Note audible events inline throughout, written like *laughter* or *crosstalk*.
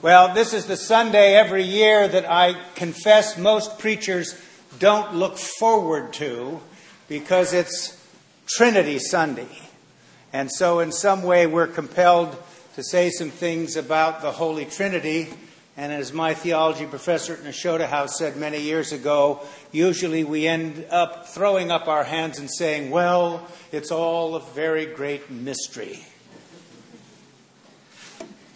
Well, this is the Sunday every year that I confess most preachers don't look forward to because it's Trinity Sunday. And so, in some way, we're compelled to say some things about the Holy Trinity. And as my theology professor at Nashotah House said many years ago, usually we end up throwing up our hands and saying, well, it's all a very great mystery.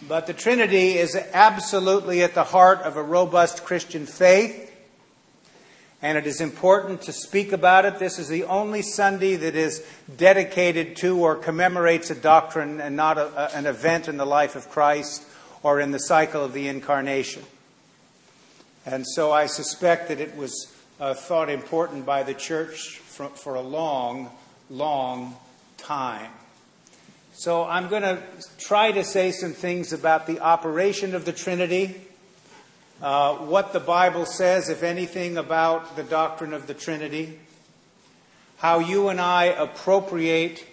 But the Trinity is absolutely at the heart of a robust Christian faith, and it is important to speak about it. This is the only Sunday that is dedicated to or commemorates a doctrine and not a, an event in the life of Christ or in the cycle of the incarnation. And so I suspect that it was uh, thought important by the church for, for a long, long time. So I'm going to try to say some things about the operation of the Trinity, uh, what the Bible says, if anything, about the doctrine of the Trinity, how you and I appropriate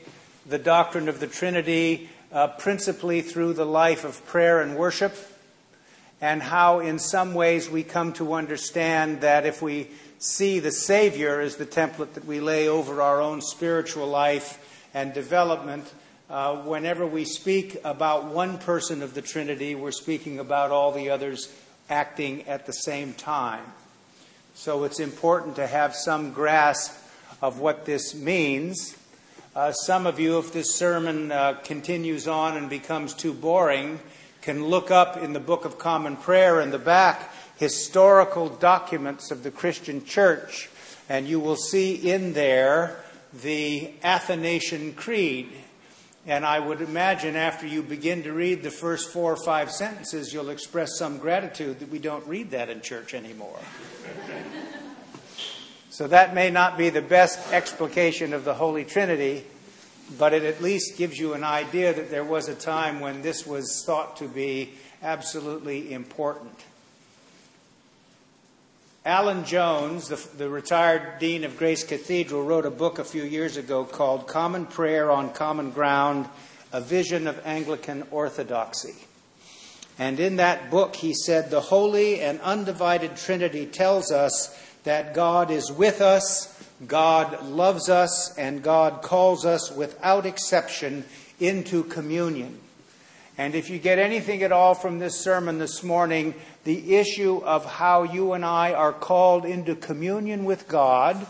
the doctrine of the Trinity uh, principally through the life of prayer and worship, and how in some ways we come to understand that if we see the Savior as the template that we lay over our own spiritual life and development, uh, whenever we speak about one person of the Trinity, we're speaking about all the others acting at the same time. So it's important to have some grasp of what this means. Uh, some of you, if this sermon uh, continues on and becomes too boring, can look up in the Book of Common Prayer in the back historical documents of the Christian church, and you will see in there the Athanasian Creed. And I would imagine after you begin to read the first four or five sentences, you'll express some gratitude that we don't read that in church anymore. so that may not be the best explication of the Holy Trinity, but it at least gives you an idea that there was a time when this was thought to be absolutely important. Alan Jones, the, the, retired dean of Grace Cathedral, wrote a book a few years ago called Common Prayer on Common Ground A Vision of Anglican Orthodoxy. And in that book, he said, The Holy and Undivided Trinity tells us that God is with us, God loves us, and God calls us without exception into communion. And if you get anything at all from this sermon this morning, the issue of how you and I are called into communion with God,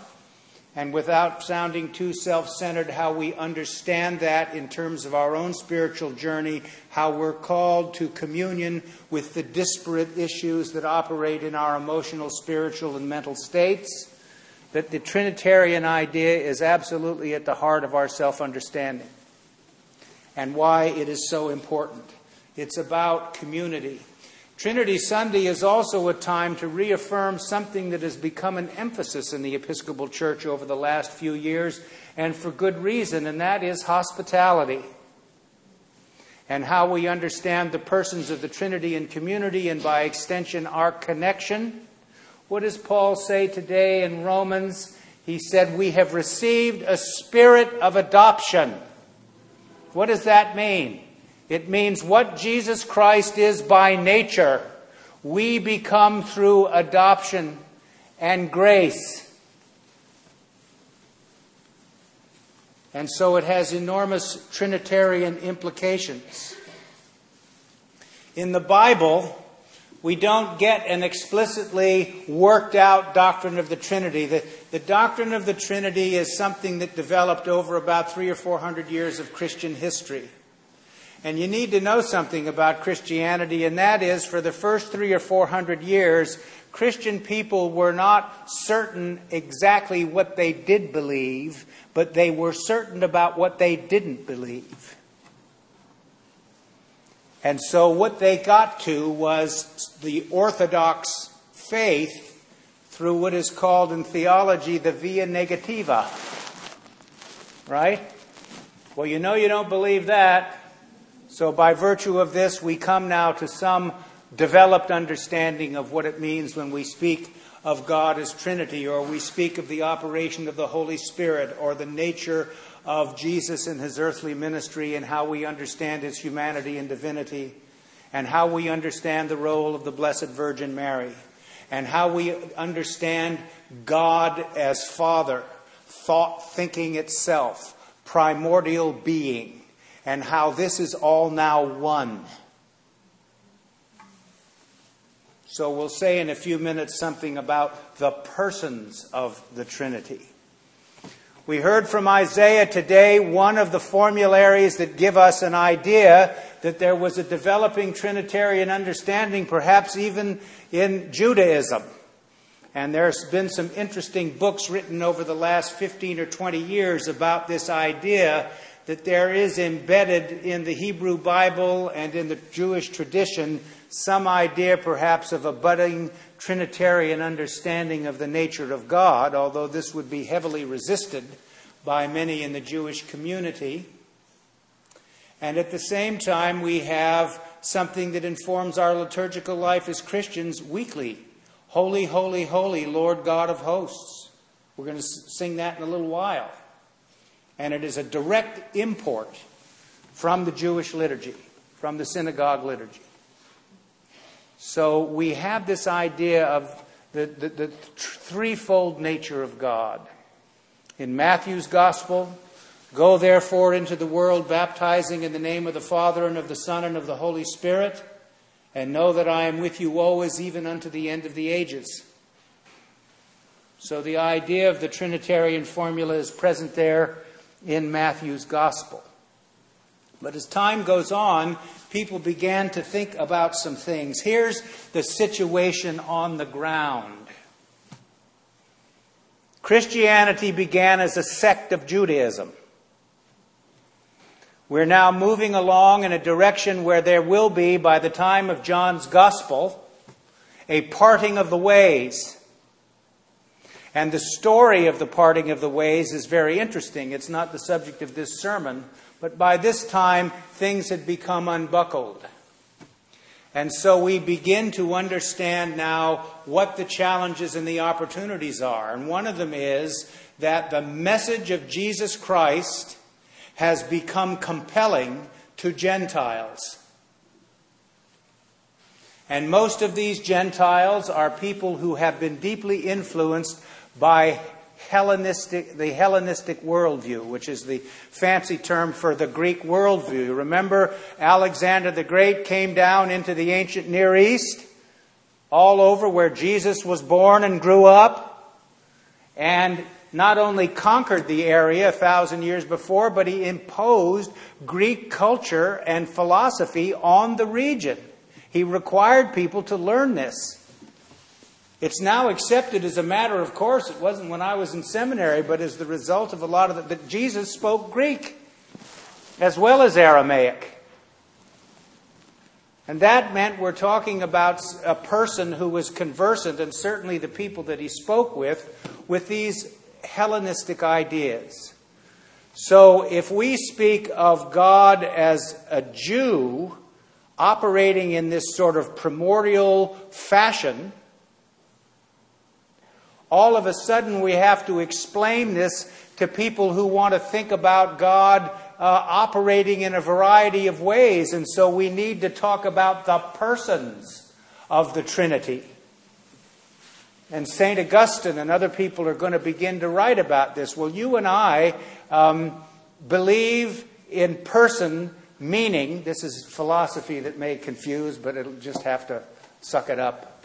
and without sounding too self centered, how we understand that in terms of our own spiritual journey, how we're called to communion with the disparate issues that operate in our emotional, spiritual, and mental states, that the Trinitarian idea is absolutely at the heart of our self understanding and why it is so important. It's about community. Trinity Sunday is also a time to reaffirm something that has become an emphasis in the Episcopal Church over the last few years, and for good reason, and that is hospitality. And how we understand the persons of the Trinity and community, and by extension, our connection. What does Paul say today in Romans? He said, We have received a spirit of adoption what does that mean? It means what Jesus Christ is by nature, we become through adoption and grace. And so it has enormous Trinitarian implications. In the Bible, we don't get an explicitly worked out doctrine of the Trinity. The, the doctrine of the Trinity is something that developed over about three or four hundred years of Christian history. And you need to know something about Christianity, and that is for the first three or four hundred years, Christian people were not certain exactly what they did believe, but they were certain about what they didn't believe. And so what they got to was the orthodox faith through what is called in theology the via negativa. Right? Well, you know you don't believe that. So, by virtue of this, we come now to some developed understanding of what it means when we speak of God as Trinity, or we speak of the operation of the Holy Spirit, or the nature of Jesus and his earthly ministry and how we understand his humanity and divinity. and how we understand the role of the Blessed Virgin Mary, and how we understand God as Father, thought thinking itself, primordial being, and how this is all now one. So we'll say in a few minutes something about the persons of the Trinity. We heard from Isaiah today one of the formularies that give us an idea that there was a developing Trinitarian understanding, perhaps even in Judaism. And there's been some interesting books written over the last 15 or 20 years about this idea that there is embedded in the Hebrew Bible and in the Jewish tradition some idea perhaps of a budding Trinitarian understanding of the nature of God, although this would be heavily resisted by many in the Jewish community. And at the same time, we have something that informs our liturgical life as Christians weekly Holy, holy, holy, Lord God of hosts. We're going to sing that in a little while. And it is a direct import from the Jewish liturgy, from the synagogue liturgy. So we have this idea of the, the, the threefold nature of God. In Matthew's Gospel, go therefore into the world, baptizing in the name of the Father and of the Son and of the Holy Spirit, and know that I am with you always, even unto the end of the ages. So the idea of the Trinitarian formula is present there in Matthew's Gospel. But as time goes on, people began to think about some things. Here's the situation on the ground. Christianity began as a sect of Judaism. We're now moving along in a direction where there will be, by the time of John's Gospel, a parting of the ways. And the story of the parting of the ways is very interesting. It's not the subject of this sermon, but by this time, things had become unbuckled. And so we begin to understand now what the challenges and the opportunities are. And one of them is that the message of Jesus Christ has become compelling to Gentiles. And most of these Gentiles are people who have been deeply influenced by Hellenistic, the Hellenistic worldview, which is the fancy term for the Greek worldview. Remember, Alexander the Great came down into the ancient Near East, all over where Jesus was born and grew up, and not only conquered the area a thousand years before, but he imposed Greek culture and philosophy on the region. He required people to learn this. It's now accepted as a matter of course. It wasn't when I was in seminary, but as the result of a lot of that Jesus spoke Greek as well as Aramaic. And that meant we're talking about a person who was conversant, and certainly the people that he spoke with, with these Hellenistic ideas. So if we speak of God as a Jew operating in this sort of primordial fashion, all of a sudden we have to explain this to people who want to think about God uh, operating in a variety of ways. And so we need to talk about the persons of the Trinity. And St. Augustine and other people are going to begin to write about this. Well, you and I um, believe in person meaning. This is philosophy that may confuse, but it'll just have to suck it up.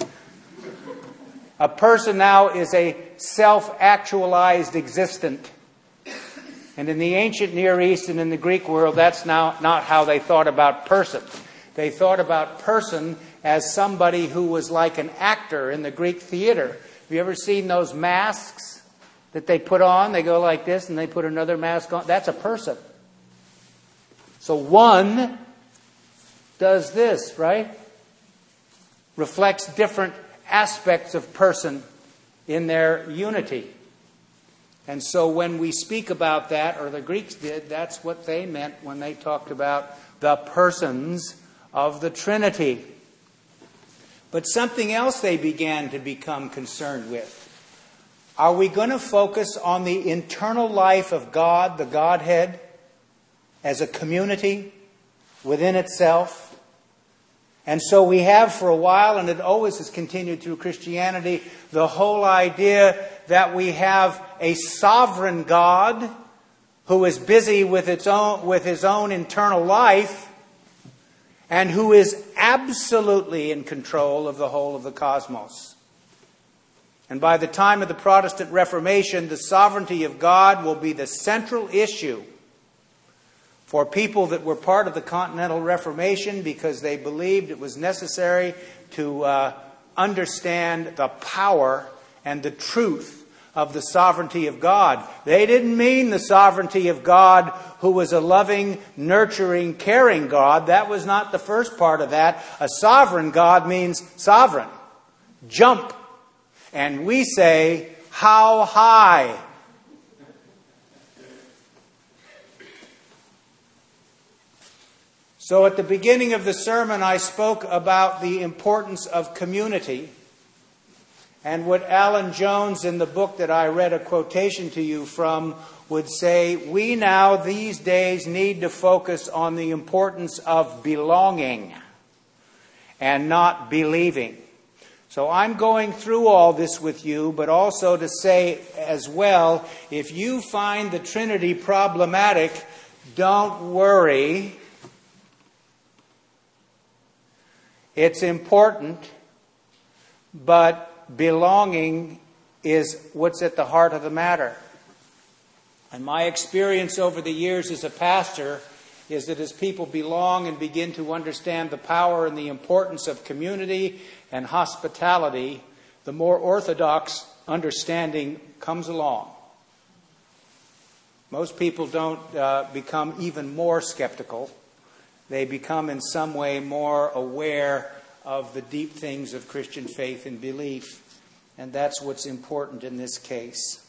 A person now is a self actualized existent. And in the ancient Near East and in the Greek world, that's now not how they thought about person. They thought about person as somebody who was like an actor in the Greek theater. Have you ever seen those masks that they put on? They go like this and they put another mask on. That's a person. So one does this, right? Reflects different aspects of person in their unity. And so when we speak about that, or the Greeks did, that's what they meant when they talked about the persons of the Trinity. But something else they began to become concerned with. Are we going to focus on the internal life of God, the Godhead, as a community within itself? And so we have for a while, and it always has continued through Christianity, the whole idea that we have a sovereign God who is busy with, its own, with his own internal life and who is absolutely in control of the whole of the cosmos. And by the time of the Protestant Reformation, the sovereignty of God will be the central issue for people that were part of the Continental Reformation because they believed it was necessary to uh, understand the power and the truth of the sovereignty of God. They didn't mean the sovereignty of God who was a loving, nurturing, caring God. That was not the first part of that. A sovereign God means sovereign. Jump. And we say, how high? So at the beginning of the sermon, I spoke about the importance of community. And what Alan Jones, in the book that I read a quotation to you from, would say, we now these days need to focus on the importance of belonging and not believing. So I'm going through all this with you, but also to say as well if you find the Trinity problematic, don't worry. It's important, but belonging is what's at the heart of the matter. And my experience over the years as a pastor is that as people belong and begin to understand the power and the importance of community and hospitality, the more orthodox understanding comes along. Most people don't uh, become even more skeptical they become in some way more aware of the deep things of Christian faith and belief. And that's what's important in this case.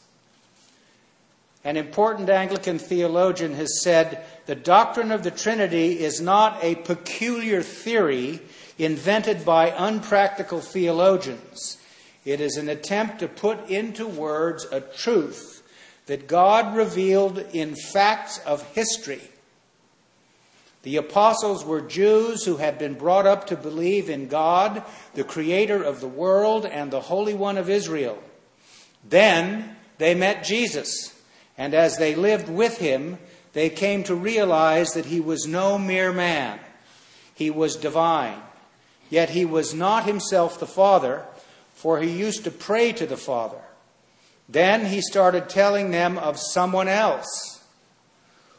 An important Anglican theologian has said the doctrine of the Trinity is not a peculiar theory invented by unpractical theologians. It is an attempt to put into words a truth that God revealed in facts of history the apostles were Jews who had been brought up to believe in God, the creator of the world and the Holy One of Israel. Then they met Jesus, and as they lived with him, they came to realize that he was no mere man. He was divine. Yet he was not himself the Father, for he used to pray to the Father. Then he started telling them of someone else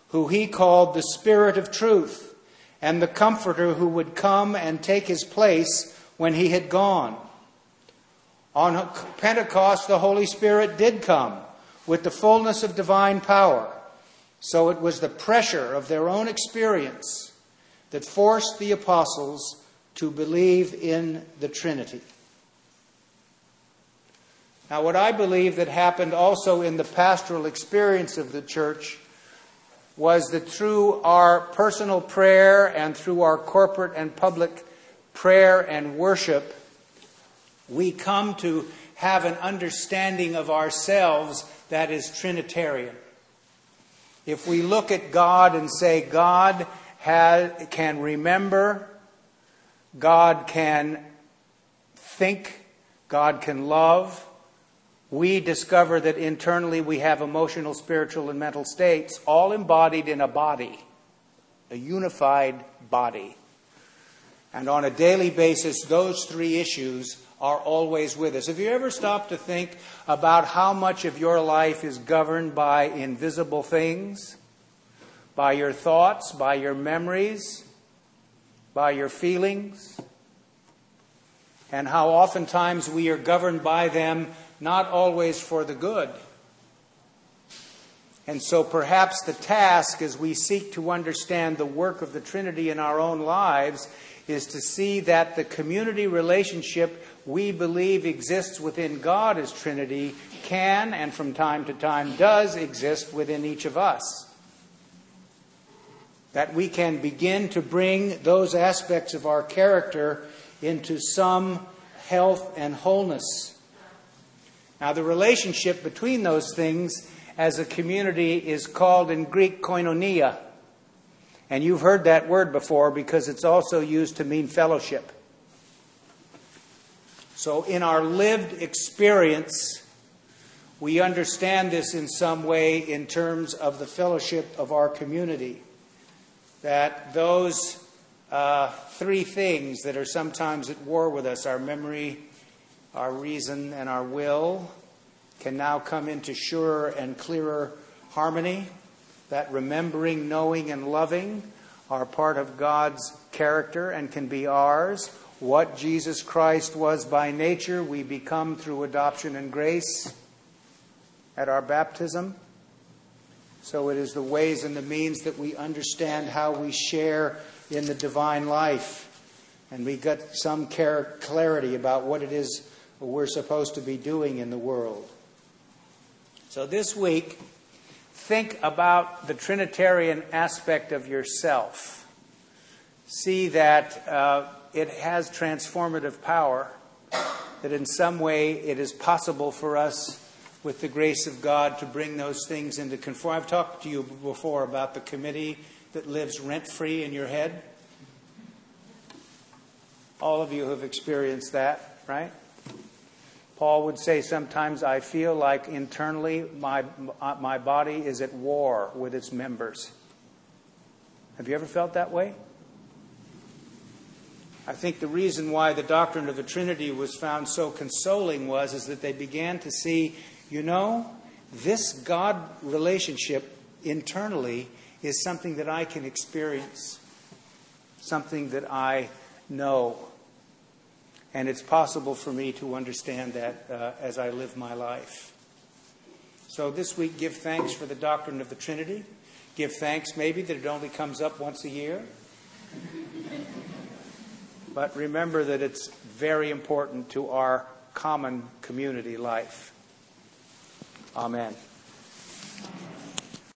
who he called the Spirit of truth, and the Comforter who would come and take his place when he had gone. On Pentecost, the Holy Spirit did come with the fullness of divine power. So it was the pressure of their own experience that forced the apostles to believe in the Trinity. Now, what I believe that happened also in the pastoral experience of the church was that through our personal prayer and through our corporate and public prayer and worship, we come to have an understanding of ourselves that is Trinitarian. If we look at God and say, God has, can remember, God can think, God can love, we discover that internally we have emotional, spiritual, and mental states all embodied in a body, a unified body. And on a daily basis, those three issues are always with us. Have you ever stopped to think about how much of your life is governed by invisible things? By your thoughts, by your memories, by your feelings? And how oftentimes we are governed by them not always for the good. And so perhaps the task as we seek to understand the work of the Trinity in our own lives is to see that the community relationship we believe exists within God as Trinity can and from time to time does exist within each of us. That we can begin to bring those aspects of our character into some health and wholeness. Now, the relationship between those things as a community is called in Greek koinonia. And you've heard that word before because it's also used to mean fellowship. So, in our lived experience, we understand this in some way in terms of the fellowship of our community. That those uh, three things that are sometimes at war with us our memory, our reason, and our will can now come into surer and clearer harmony. That remembering, knowing, and loving are part of God's character and can be ours. What Jesus Christ was by nature, we become through adoption and grace at our baptism. So it is the ways and the means that we understand how we share in the divine life. And we get some clarity about what it is we're supposed to be doing in the world. So this week, think about the Trinitarian aspect of yourself. See that uh, it has transformative power, that in some way it is possible for us with the grace of God to bring those things into conform. I've talked to you before about the committee that lives rent free in your head. All of you have experienced that, right? Paul would say sometimes, I feel like internally my, my body is at war with its members. Have you ever felt that way? I think the reason why the doctrine of the Trinity was found so consoling was is that they began to see you know, this God relationship internally is something that I can experience, something that I know. And it's possible for me to understand that uh, as I live my life. So this week, give thanks for the doctrine of the Trinity. Give thanks maybe that it only comes up once a year. *laughs* but remember that it's very important to our common community life. Amen.